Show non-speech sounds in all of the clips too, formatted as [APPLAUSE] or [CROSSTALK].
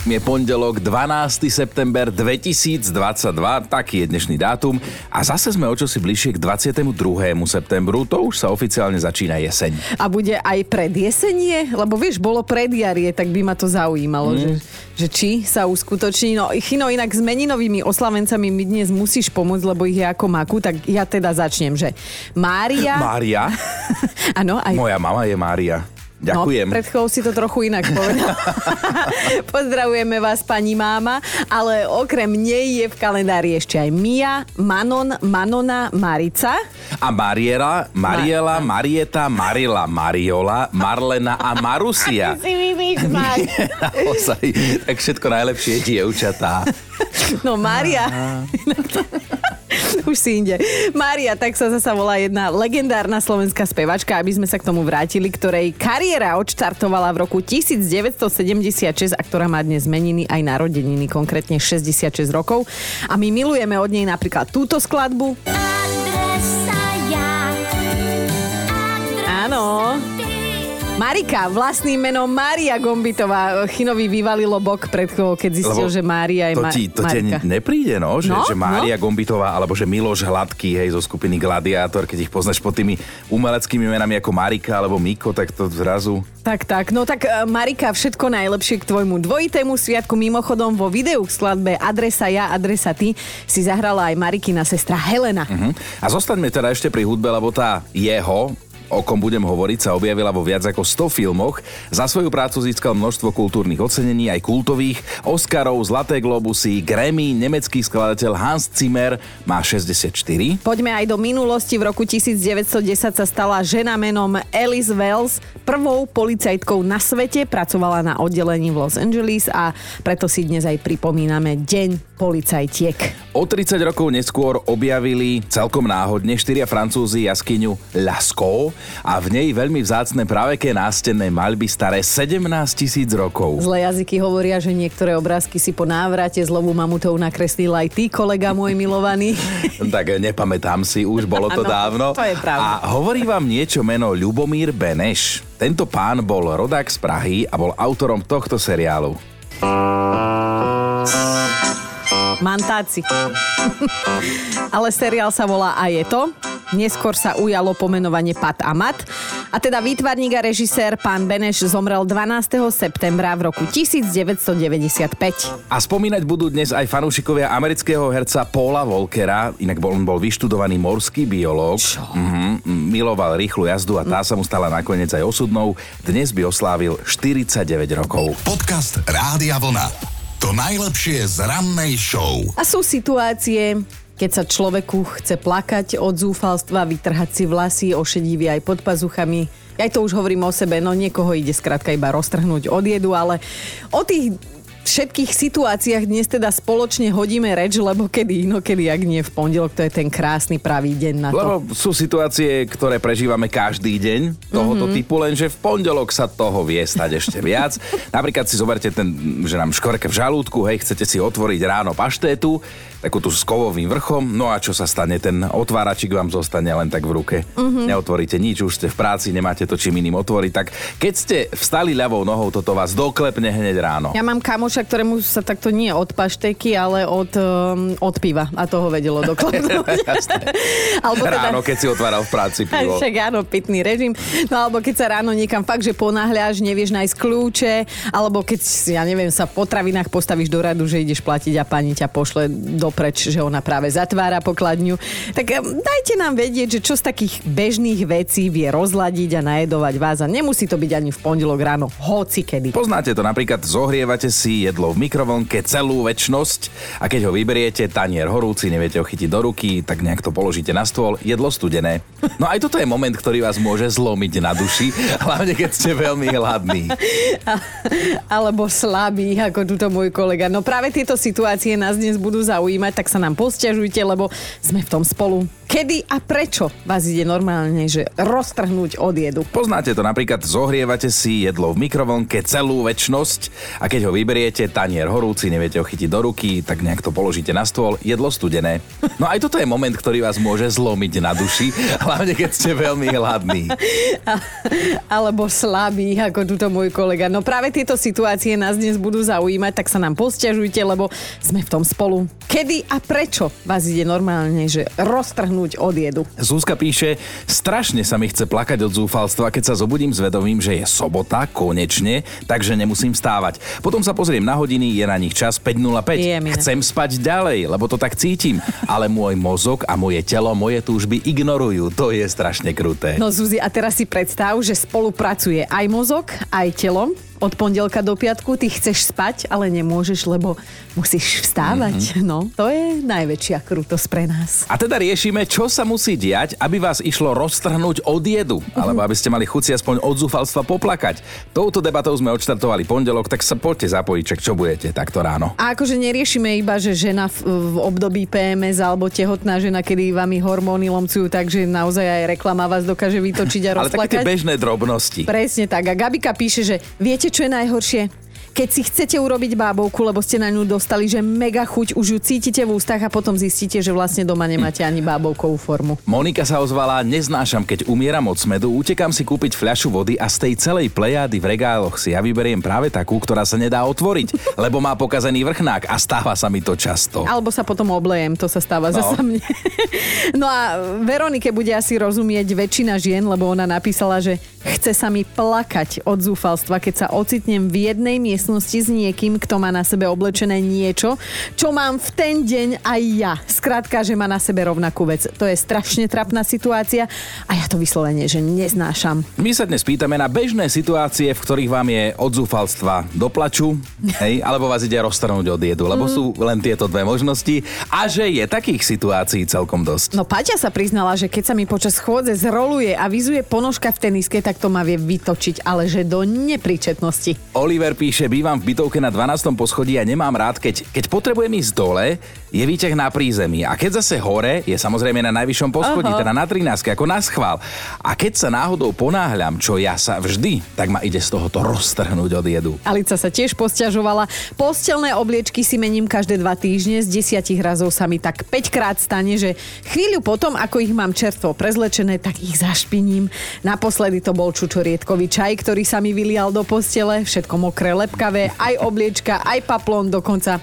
Je pondelok 12. september 2022, taký je dnešný dátum a zase sme o čosi bližšie k 22. septembru, to už sa oficiálne začína jeseň. A bude aj pred jesenie? Lebo vieš, bolo pred jarie, tak by ma to zaujímalo, mm. že, že či sa uskutoční. No Chino, inak s meninovými oslavencami mi dnes musíš pomôcť, lebo ich je ako maku, tak ja teda začnem, že Mária... Mária? [LAUGHS] Áno, aj... Moja mama je Mária. Ďakujem. No, pred si to trochu inak povedal. [LAUGHS] Pozdravujeme vás, pani máma, ale okrem nej je v kalendári ešte aj Mia, Manon, Manona, Marica. A Mariela, Mariela, Marieta, Marila, Mariola, Marlena a Marusia. Ty [LAUGHS] si vymýš, [LAUGHS] Naozaj, tak všetko najlepšie dievčatá. No Maria. [LAUGHS] Už si inde. Mária, tak sa zasa volá jedna legendárna slovenská spevačka, aby sme sa k tomu vrátili, ktorej kariéra odštartovala v roku 1976 a ktorá má dnes meniny aj narodeniny, konkrétne 66 rokov. A my milujeme od nej napríklad túto skladbu. Marika, vlastným menom Mária Gombitová. Chinovi vyvalilo bok pred chvíľou, keď zistil, Lebo že Mária je to ti, to ti nepríde, no? Že, no? že Mária no? Gombitová, alebo že Miloš Hladký, hej, zo skupiny Gladiátor, keď ich poznáš pod tými umeleckými menami ako Marika alebo Miko, tak to zrazu... Tak, tak. No tak e, Marika, všetko najlepšie k tvojmu dvojitému sviatku. Mimochodom vo videu k skladbe Adresa ja, adresa ty si zahrala aj Marikina sestra Helena. Uh-huh. A zostaňme teda ešte pri hudbe, lebo tá jeho, o kom budem hovoriť, sa objavila vo viac ako 100 filmoch. Za svoju prácu získal množstvo kultúrnych ocenení, aj kultových, Oscarov, Zlaté globusy, Grammy, nemecký skladateľ Hans Zimmer má 64. Poďme aj do minulosti. V roku 1910 sa stala žena menom Alice Wells prvou policajtkou na svete. Pracovala na oddelení v Los Angeles a preto si dnes aj pripomíname Deň policajtiek. O 30 rokov neskôr objavili celkom náhodne štyria francúzi jaskyňu Lascaux a v nej veľmi vzácne praveké nástenné maľby staré 17 tisíc rokov. Zlé jazyky hovoria, že niektoré obrázky si po návrate z lovu mamutov nakreslil aj ty, kolega môj milovaný. [LAUGHS] tak nepamätám si, už bolo to ano, dávno. To je pravda. A hovorí vám niečo meno Ľubomír Beneš. Tento pán bol rodák z Prahy a bol autorom tohto seriálu. Mantáci. [LAUGHS] Ale seriál sa volá A je to. Neskôr sa ujalo pomenovanie Pat a Mat. A teda výtvarník a režisér pán Beneš zomrel 12. septembra v roku 1995. A spomínať budú dnes aj fanúšikovia amerického herca Paula Volkera, inak bol, on bol vyštudovaný morský biológ. Mhm, miloval rýchlu jazdu a tá sa mu stala nakoniec aj osudnou. Dnes by oslávil 49 rokov. Podcast Rádia Vlna. To najlepšie z rannej show. A sú situácie, keď sa človeku chce plakať od zúfalstva, vytrhať si vlasy, ošedivý aj pod pazuchami. Ja to už hovorím o sebe, no niekoho ide skrátka iba roztrhnúť od jedu, ale o tých všetkých situáciách dnes teda spoločne hodíme reč, lebo kedy inokedy, ak nie v pondelok, to je ten krásny pravý deň na to. Lebo sú situácie, ktoré prežívame každý deň tohoto mm-hmm. typu, lenže v pondelok sa toho vie stať ešte viac. [LAUGHS] Napríklad si zoberte ten, že nám škorke v žalúdku, hej, chcete si otvoriť ráno paštétu, takú tú s kovovým vrchom, no a čo sa stane, ten otváračik vám zostane len tak v ruke. Mm-hmm. Neotvoríte nič, už ste v práci, nemáte to čím iným otvoriť, tak keď ste vstali ľavou nohou, toto vás doklepne hneď ráno. Ja mám kamoša, ktorému sa takto nie od pašteky, ale od, um, od piva a toho vedelo doklepnúť. [LAUGHS] alebo teda... Ráno, keď si otváral v práci [LAUGHS] pivo. Však áno, pitný režim. No alebo keď sa ráno niekam fakt, že ponáhľaš, nevieš nájsť kľúče, alebo keď, ja neviem, sa po travinách postavíš do radu, že ideš platiť a pani ťa pošle do dopreč, že ona práve zatvára pokladňu. Tak dajte nám vedieť, že čo z takých bežných vecí vie rozladiť a najedovať vás a nemusí to byť ani v pondelok ráno, hoci kedy. Poznáte to napríklad, zohrievate si jedlo v mikrovlnke celú väčnosť a keď ho vyberiete, tanier horúci, neviete ho chytiť do ruky, tak nejak to položíte na stôl, jedlo studené. No aj toto je moment, ktorý vás môže zlomiť na duši, [LAUGHS] hlavne keď ste veľmi hladní. [LAUGHS] Alebo slabý, ako tuto môj kolega. No práve tieto situácie nás dnes budú zaujímať zaujímať, tak sa nám posťažujte, lebo sme v tom spolu. Kedy a prečo vás ide normálne, že roztrhnúť od jedu? Poznáte to napríklad, zohrievate si jedlo v mikrovlnke celú väčnosť a keď ho vyberiete, tanier horúci, neviete ho chytiť do ruky, tak nejak to položíte na stôl, jedlo studené. No aj toto je moment, ktorý vás môže zlomiť na duši, [LAUGHS] hlavne keď ste veľmi hladní. [LAUGHS] Alebo slabý, ako tuto môj kolega. No práve tieto situácie nás dnes budú zaujímať, tak sa nám posťažujte, lebo sme v tom spolu. Kedy a prečo vás ide normálne, že roztrhnúť od jedu. Zúska píše, strašne sa mi chce plakať od zúfalstva, keď sa zobudím s vedomím, že je sobota, konečne, takže nemusím stávať. Potom sa pozriem na hodiny, je na nich čas 5.05. Chcem spať ďalej, lebo to tak cítim, ale môj mozog a moje telo moje túžby ignorujú. To je strašne kruté. No Zuzi, a teraz si predstav, že spolupracuje aj mozog, aj telo od pondelka do piatku ty chceš spať, ale nemôžeš, lebo musíš vstávať. Mm-hmm. No, to je najväčšia krutosť pre nás. A teda riešime, čo sa musí diať, aby vás išlo roztrhnúť od jedu, mm-hmm. alebo aby ste mali chuci aspoň od zúfalstva poplakať. Touto debatou sme odštartovali pondelok, tak sa poďte zapojiť, čak čo budete takto ráno. A akože neriešime iba, že žena v, v období PMS alebo tehotná žena, kedy vám hormóny lomcujú, takže naozaj aj reklama vás dokáže vytočiť a rozplakať. [LAUGHS] Ale také bežné drobnosti. Presne tak. A Gabika píše, že viete, čo je najhoršie? Keď si chcete urobiť bábovku, lebo ste na ňu dostali, že mega chuť, už ju cítite v ústach a potom zistíte, že vlastne doma nemáte ani bábovkovú formu. Monika sa ozvala, neznášam, keď umieram od smedu, utekám si kúpiť fľašu vody a z tej celej plejády v regáloch si ja vyberiem práve takú, ktorá sa nedá otvoriť, [LAUGHS] lebo má pokazený vrchnák a stáva sa mi to často. Alebo sa potom oblejem, to sa stáva no. zasa mne. [LAUGHS] no a Veronike bude asi rozumieť väčšina žien, lebo ona napísala, že chce sa mi plakať od zúfalstva, keď sa ocitnem v jednej miestnosti miestnosti s niekým, kto má na sebe oblečené niečo, čo mám v ten deň aj ja. Skrátka, že má na sebe rovnakú vec. To je strašne trapná situácia a ja to vyslovene, že neznášam. My sa dnes pýtame na bežné situácie, v ktorých vám je od zúfalstva do plaču, [LAUGHS] hej, alebo vás ide roztrhnúť od jedu, lebo mm. sú len tieto dve možnosti a že je takých situácií celkom dosť. No Paťa sa priznala, že keď sa mi počas chôdze zroluje a vyzuje ponožka v teniske, tak to ma vie vytočiť, ale že do nepríčetnosti. Oliver píše, bývam v bytovke na 12. poschodí a nemám rád, keď, keď potrebujem ísť dole, je výťah na prízemí. A keď zase hore, je samozrejme na najvyššom poschodí, Aha. teda na 13, ako na schvál. A keď sa náhodou ponáhľam, čo ja sa vždy, tak ma ide z tohoto roztrhnúť od jedu. Alica sa tiež posťažovala. Postelné obliečky si mením každé dva týždne. Z desiatich razov sa mi tak 5 krát stane, že chvíľu potom, ako ich mám čerstvo prezlečené, tak ich zašpiním. Naposledy to bol čučoriedkový čaj, ktorý sa mi vylial do postele, všetko mokré lepka lepkavé, aj obliečka, aj paplón dokonca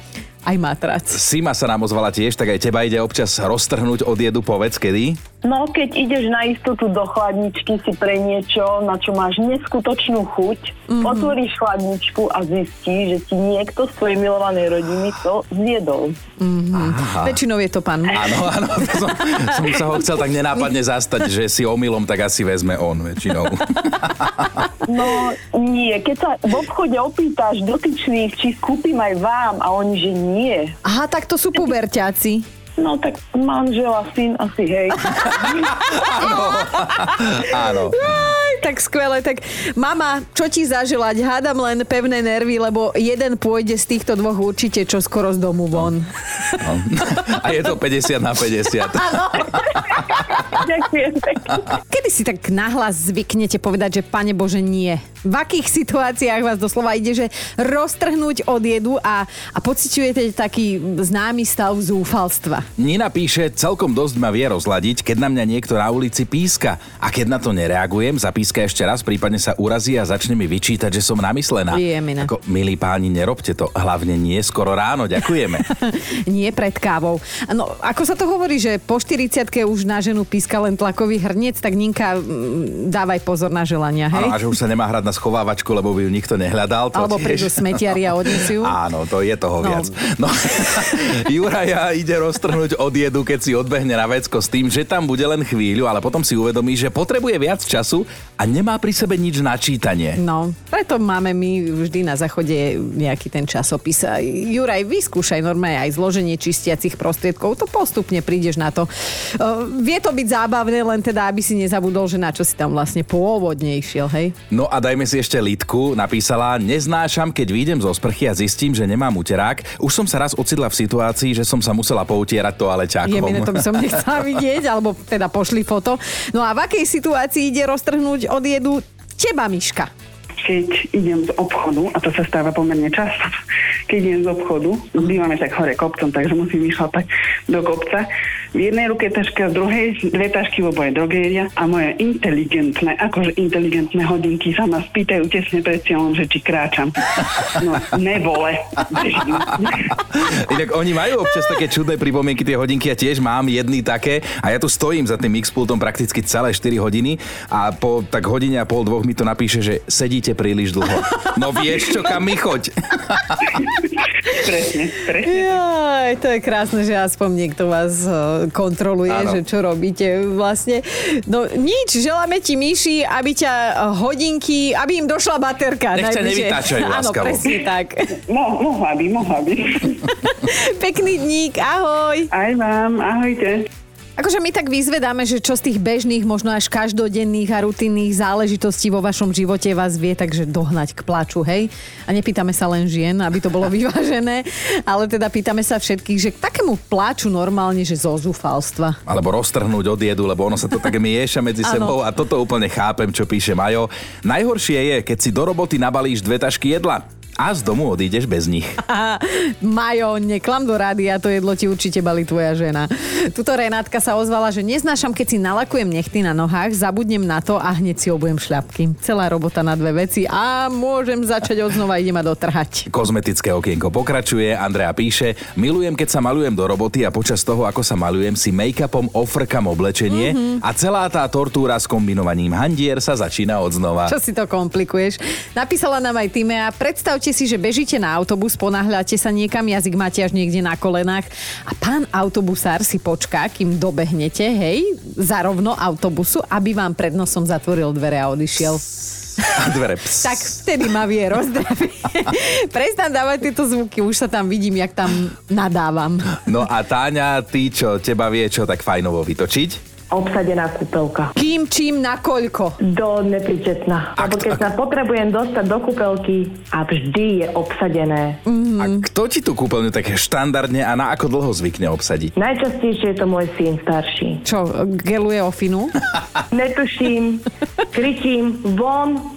aj matrac. Sima sa nám ozvala tiež, tak aj teba ide občas roztrhnúť od jedu, povedz kedy? No, keď ideš na istotu do chladničky si pre niečo, na čo máš neskutočnú chuť, mm-hmm. otvoríš chladničku a zistíš, že ti niekto z tvojej milovanej rodiny to zjedol. Mm-hmm. Väčšinou je to pán. Áno, áno, som, som sa ho chcel tak nenápadne zastať, že si omylom, tak asi vezme on väčšinou. No nie, keď sa v obchode opýtaš dotyčných, či kúpim aj vám a oni, že nie. Aha, tak to sú puberťáci. No tak manžela, syn asi, hej. áno. áno. Aj, tak skvelé. Tak mama, čo ti zaželať? Hádam len pevné nervy, lebo jeden pôjde z týchto dvoch určite čo skoro z domu von. No. A je to 50 na 50. Áno. [LAUGHS] Ďakujem. Kedy si tak nahlas zvyknete povedať, že pane Bože nie? V akých situáciách vás doslova ide, že roztrhnúť od jedu a, a pociťujete taký známy stav zúfalstva? Nina píše, celkom dosť ma vie rozladiť, keď na mňa niekto na ulici píska. A keď na to nereagujem, zapíska ešte raz, prípadne sa urazí a začne mi vyčítať, že som namyslená. Jemina. Ako, milí páni, nerobte to. Hlavne nie skoro ráno. Ďakujeme. [LAUGHS] nie pred kávou. No, ako sa to hovorí, že po 40 už na ženu píska len tlakový hrniec, tak Ninka, dávaj pozor na želania, hej? Áno, a že už sa nemá hrať na schovávačku, lebo by ju nikto nehľadal. To Alebo tiež... prídu smetiari a odnesú. [LAUGHS] Áno, to je toho no. viac. No, [LAUGHS] Juraja ide roztrhnúť od jedu, keď si odbehne na vecko s tým, že tam bude len chvíľu, ale potom si uvedomí, že potrebuje viac času a nemá pri sebe nič na čítanie. No, preto máme my vždy na záchode nejaký ten časopis. Juraj, vyskúšaj normálne aj zloženie čistiacich prostriedkov, to postupne prídeš na to. Vie to byť zábavné, len teda, aby si nezabudol, že na čo si tam vlastne pôvodne išiel, hej? No a dajme si ešte litku. Napísala, neznášam, keď výjdem zo sprchy a zistím, že nemám uterák. Už som sa raz ocitla v situácii, že som sa musela poutierať toaleťákom. Jemine, to by som nechcela vidieť, alebo teda pošli foto. No a v akej situácii ide roztrhnúť od jedu teba, Miška? keď idem z obchodu, a to sa stáva pomerne často, keď idem z obchodu, bývame tak hore kopcom, takže musím vyšlapať do kopca. V jednej ruke taška, v druhej dve tašky v oboje drogéria a moje inteligentné, akože inteligentné hodinky sa ma spýtajú tesne pred cieľom, že či kráčam. No, nevole. [LAUGHS] Inak oni majú občas také čudné pripomienky, tie hodinky, ja tiež mám jedny také a ja tu stojím za tým X-pultom prakticky celé 4 hodiny a po tak hodine a pol dvoch mi to napíše, že sedíte príliš dlho. No vieš čo, kam mi choď. presne, presne. Jaj, to je krásne, že aspoň niekto vás eh, kontroluje, Áno. že čo robíte vlastne. No nič, želáme ti Míši, aby ťa hodinky, aby im došla baterka. Nech ťa nevytáčajú Áno, presne tak. Mo- mohla by, mohla by. [LAUGHS] Pekný dník, ahoj. Aj vám, ahojte. Akože my tak vyzvedáme, že čo z tých bežných, možno až každodenných a rutinných záležitostí vo vašom živote vás vie takže dohnať k plaču, hej? A nepýtame sa len žien, aby to bolo [LAUGHS] vyvážené, ale teda pýtame sa všetkých, že k takému plaču normálne, že zo zúfalstva. Alebo roztrhnúť od jedu, lebo ono sa to tak mieša medzi sebou a toto úplne chápem, čo píše Majo. Najhoršie je, keď si do roboty nabalíš dve tašky jedla a z domu odídeš bez nich. [LAUGHS] A Majo, neklam do rádia, to jedlo ti určite bali tvoja žena. Tuto Renátka sa ozvala, že neznášam, keď si nalakujem nechty na nohách, zabudnem na to a hneď si obujem šľapky. Celá robota na dve veci a môžem začať od znova, ide ma dotrhať. [LAUGHS] Kozmetické okienko pokračuje, Andrea píše, milujem, keď sa malujem do roboty a počas toho, ako sa malujem, si make-upom ofrkam oblečenie mm-hmm. a celá tá tortúra s kombinovaním handier sa začína od znova. Čo si to komplikuješ? Napísala nám aj Timea, predstavte si, že bežíte na autobus, ponáhľate sa niekam, jazyk máte až niekde na kolenách a pán autobusár si počká, kým dobehnete, hej, za rovno autobusu, aby vám pred nosom zatvoril dvere a odišiel. A dvere ps. [LAUGHS] Tak vtedy ma vie rozdraviť. [LAUGHS] Prestan dávať tieto zvuky, už sa tam vidím, jak tam nadávam. No a Táňa, ty čo, teba vie čo tak fajnovo vytočiť? Obsadená kúpelka. Kým, čím, nakoľko. Do nepričetná. Lebo keď sa potrebujem dostať do kúpelky a vždy je obsadené. Mhm. A kto ti tú kúpeľňu tak štandardne a na ako dlho zvykne obsadiť? Najčastejšie je to môj syn starší. Čo, geluje ofinu? [LAUGHS] Netuším, kričím, von,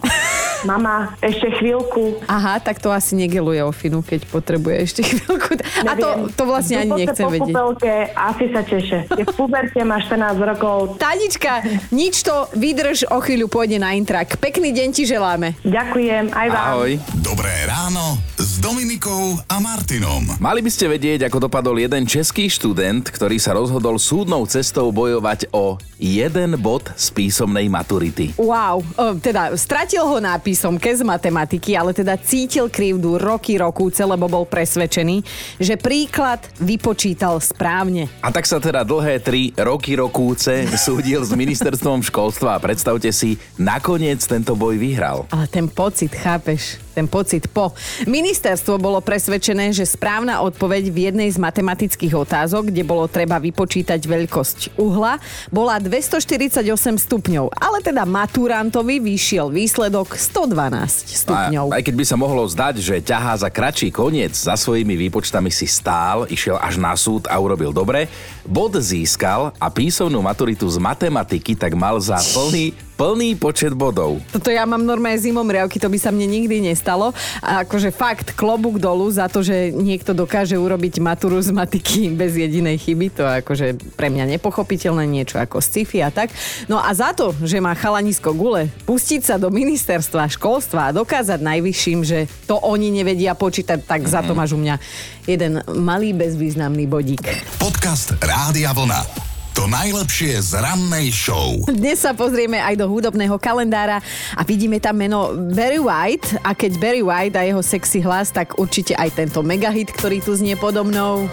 mama, ešte chvíľku. Aha, tak to asi negeluje ofinu, keď potrebuje ešte chvíľku. A to, Neviem. to vlastne ani nechcem po vedieť. kúpelke, asi sa teše. Je v puberte, má 14 rokov. Tanička, nič to, vydrž, o chvíľu pôjde na intrak. Pekný deň ti želáme. Ďakujem, aj vám. Ahoj. Dobré ráno Dominikou a Martinom. Mali by ste vedieť, ako dopadol jeden český študent, ktorý sa rozhodol súdnou cestou bojovať o jeden bod z písomnej maturity. Wow, o, teda stratil ho nápisom ke z matematiky, ale teda cítil krivdu roky, rokúce, lebo bol presvedčený, že príklad vypočítal správne. A tak sa teda dlhé tri roky rokúce súdil s ministerstvom školstva a predstavte si, nakoniec tento boj vyhral. Ale ten pocit, chápeš? Ten pocit po. Ministerstvo bolo presvedčené, že správna odpoveď v jednej z matematických otázok, kde bolo treba vypočítať veľkosť uhla, bola 248 stupňov. Ale teda maturantovi vyšiel výsledok 112 stupňov. A aj keď by sa mohlo zdať, že ťahá za kratší koniec, za svojimi výpočtami si stál, išiel až na súd a urobil dobre, bod získal a písomnú maturitu z matematiky tak mal za plný, plný počet bodov. Toto ja mám normálne zimom riavky, to by sa mne nikdy nestalo. A akože fakt klobúk dolu za to, že niekto dokáže urobiť maturu z matiky bez jedinej chyby. To je akože pre mňa nepochopiteľné niečo ako sci-fi a tak. No a za to, že má chalanisko gule, pustiť sa do ministerstva školstva a dokázať najvyšším, že to oni nevedia počítať, tak za to máš u mňa jeden malý bezvýznamný bodík. Podcast Rádia Vlna. To najlepšie z rannej show. Dnes sa pozrieme aj do hudobného kalendára a vidíme tam meno Barry White a keď Barry White a jeho sexy hlas, tak určite aj tento megahit, ktorý tu znie podo mnou.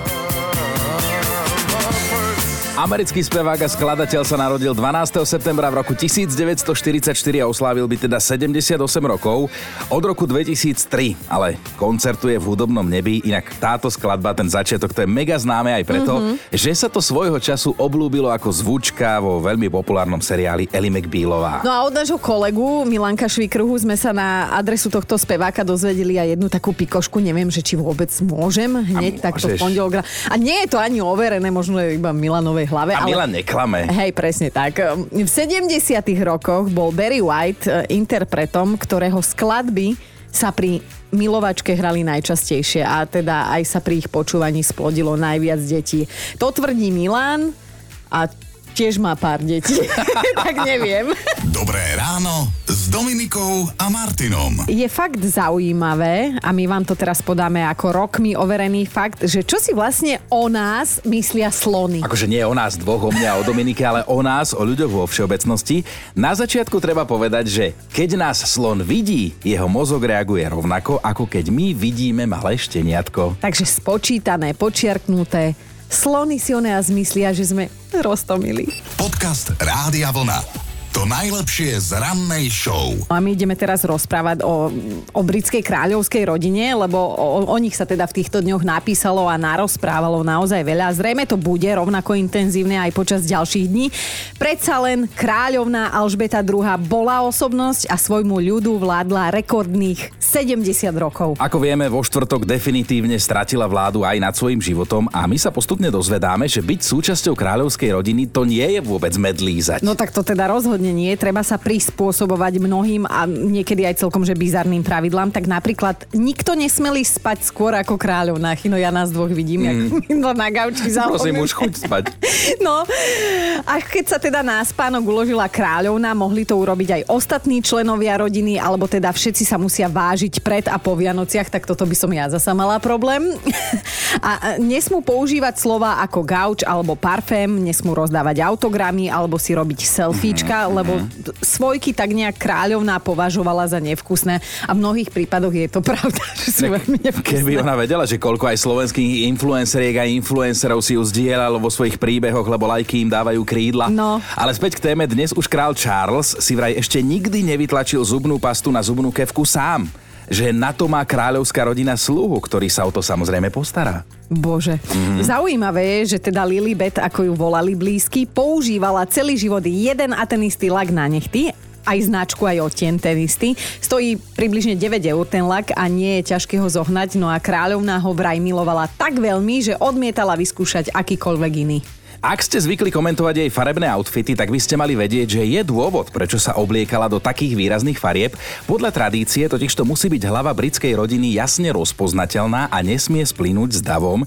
Americký spevák a skladateľ sa narodil 12. septembra v roku 1944 a oslávil by teda 78 rokov. Od roku 2003 ale koncertuje v hudobnom nebi, inak táto skladba, ten začiatok, to je mega známe aj preto, mm-hmm. že sa to svojho času oblúbilo ako zvučka vo veľmi populárnom seriáli Ellie McBealová. No a od nášho kolegu Milanka Švikruhu sme sa na adresu tohto speváka dozvedeli aj jednu takú pikošku, neviem, že či vôbec môžem hneď takto v pondelok. A nie je to ani overené, možno je iba Milanovej hlave. A ale... Milan neklame. Hej, presne tak. V 70 rokoch bol Barry White eh, interpretom, ktorého skladby sa pri milovačke hrali najčastejšie a teda aj sa pri ich počúvaní splodilo najviac detí. To tvrdí Milan a tiež má pár detí, [LAUGHS] tak neviem. Dobré ráno s Dominikou a Martinom. Je fakt zaujímavé a my vám to teraz podáme ako rokmi overený fakt, že čo si vlastne o nás myslia slony. Akože nie o nás dvoch, o mňa a o Dominike, ale o nás, o ľuďoch vo všeobecnosti. Na začiatku treba povedať, že keď nás slon vidí, jeho mozog reaguje rovnako, ako keď my vidíme malé šteniatko. Takže spočítané, počiarknuté, slony si o nás myslia, že sme roztomili. Podcast Rádia Vlna. To najlepšie z rannej show. A my ideme teraz rozprávať o, o britskej kráľovskej rodine, lebo o, o nich sa teda v týchto dňoch napísalo a narozprávalo naozaj veľa. Zrejme to bude rovnako intenzívne aj počas ďalších dní. Predsa len kráľovná Alžbeta II bola osobnosť a svojmu ľudu vládla rekordných 70 rokov. Ako vieme, vo štvrtok definitívne stratila vládu aj nad svojim životom a my sa postupne dozvedáme, že byť súčasťou kráľovskej rodiny to nie je vôbec medlízať. No tak to teda rozhodne nie. Treba sa prispôsobovať mnohým a niekedy aj celkom že bizarným pravidlám. Tak napríklad nikto nesmeli spať skôr ako kráľovná. Chino, ja nás dvoch vidím, mm. [LAUGHS] jak na gauči Prosím, už chuť spať. [LAUGHS] no, a keď sa teda na spánok uložila kráľovná, mohli to urobiť aj ostatní členovia rodiny, alebo teda všetci sa musia vážiť pred a po Vianociach, tak toto by som ja zasa mala problém. [LAUGHS] a nesmú používať slova ako gauč alebo parfém, nesmú rozdávať autogramy alebo si robiť selfiečka, mm lebo svojky tak nejak kráľovná považovala za nevkusné a v mnohých prípadoch je to pravda, [LAUGHS] že sú veľmi nevkusné. Keby ona vedela, že koľko aj slovenských influenceriek a influencerov si ju zdieľalo vo svojich príbehoch, lebo lajky im dávajú krídla. No. Ale späť k téme, dnes už král Charles si vraj ešte nikdy nevytlačil zubnú pastu na zubnú kevku sám že na to má kráľovská rodina sluhu, ktorý sa o to samozrejme postará. Bože. Mm. Zaujímavé je, že teda Lilibet, ako ju volali blízky, používala celý život jeden a ten istý lak na nechty aj značku, aj odtien ten istý. Stojí približne 9 eur ten lak a nie je ťažké ho zohnať, no a kráľovná ho vraj milovala tak veľmi, že odmietala vyskúšať akýkoľvek iný. Ak ste zvykli komentovať jej farebné outfity, tak by ste mali vedieť, že je dôvod, prečo sa obliekala do takých výrazných farieb. Podľa tradície totiž to musí byť hlava britskej rodiny jasne rozpoznateľná a nesmie splínuť s davom.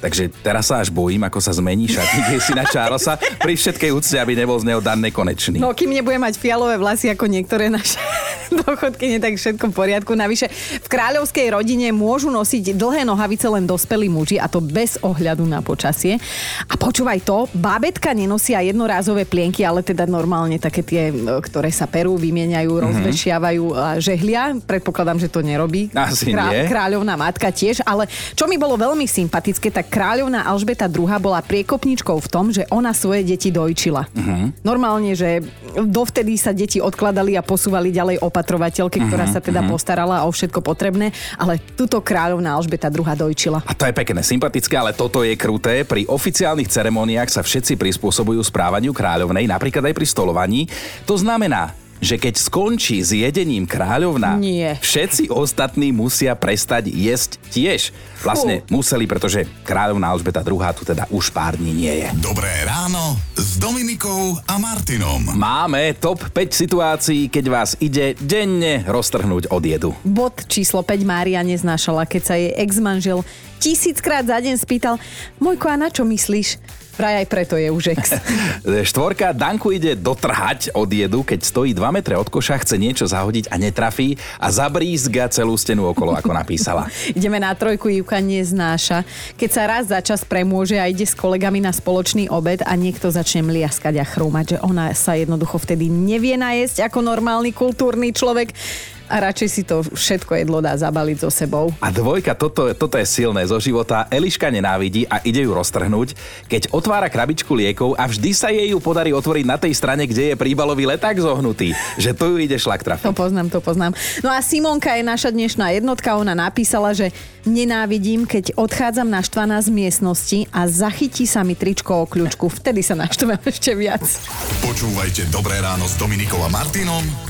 Takže teraz sa až bojím, ako sa zmení šatník [LAUGHS] si na Charlesa. Pri všetkej úcte, aby nebol z neho Dan nekonečný. No, kým nebude mať fialové vlasy ako niektoré naše [LAUGHS] nie tak všetko v poriadku. Navyše, v kráľovskej rodine môžu nosiť dlhé nohavice len dospelí muži a to bez ohľadu na počasie. A počúvaj to, bábetka nenosia jednorázové plienky, ale teda normálne také tie, ktoré sa perú, vymieňajú, mm-hmm. rozvešiavajú a žehlia. Predpokladám, že to nerobí. Asi Krá- nie. Kráľovná matka tiež, ale čo mi bolo veľmi sympatické, tak kráľovná Alžbeta II bola priekopničkou v tom, že ona svoje deti dojčila. Uh-huh. Normálne, že dovtedy sa deti odkladali a posúvali ďalej opatrovateľke, ktorá uh-huh, sa teda uh-huh. postarala o všetko potrebné, ale túto kráľovná Alžbeta II dojčila. A to je pekné, sympatické, ale toto je kruté. Pri oficiálnych ceremoniách sa všetci prispôsobujú správaniu kráľovnej, napríklad aj pri stolovaní. To znamená, že keď skončí s jedením kráľovna, Nie. všetci ostatní musia prestať jesť tiež. Vlastne Fú. museli, pretože kráľovná Alžbeta II tu teda už pár dní nie je. Dobré ráno s Dominikou a Martinom. Máme top 5 situácií, keď vás ide denne roztrhnúť od jedu. Bod číslo 5 Mária neznášala, keď sa jej ex-manžel tisíckrát za deň spýtal Mojko, a na čo myslíš? Vraj aj preto je už ex. [LAUGHS] Štvorka, Danku ide dotrhať od jedu, keď stojí 2 metre od koša, chce niečo zahodiť a netrafí a zabrízga celú stenu okolo, ako napísala. [LAUGHS] Ideme na trojku, Juka neznáša. Keď sa raz za čas premôže a ide s kolegami na spoločný obed a niekto začne mliaskať a chrúmať, že ona sa jednoducho vtedy nevie najesť ako normálny kultúrny človek a radšej si to všetko jedlo dá zabaliť so sebou. A dvojka, toto, toto je silné zo života. Eliška nenávidí a ide ju roztrhnúť, keď otvára krabičku liekov a vždy sa jej ju podarí otvoriť na tej strane, kde je príbalový leták zohnutý. Že tu ju ide šlak trafiť. To poznám, to poznám. No a Simonka je naša dnešná jednotka. Ona napísala, že nenávidím, keď odchádzam naštvaná z miestnosti a zachytí sa mi tričko o kľúčku. Vtedy sa naštvem ešte viac. Počúvajte Dobré ráno s Dominikom a Martinom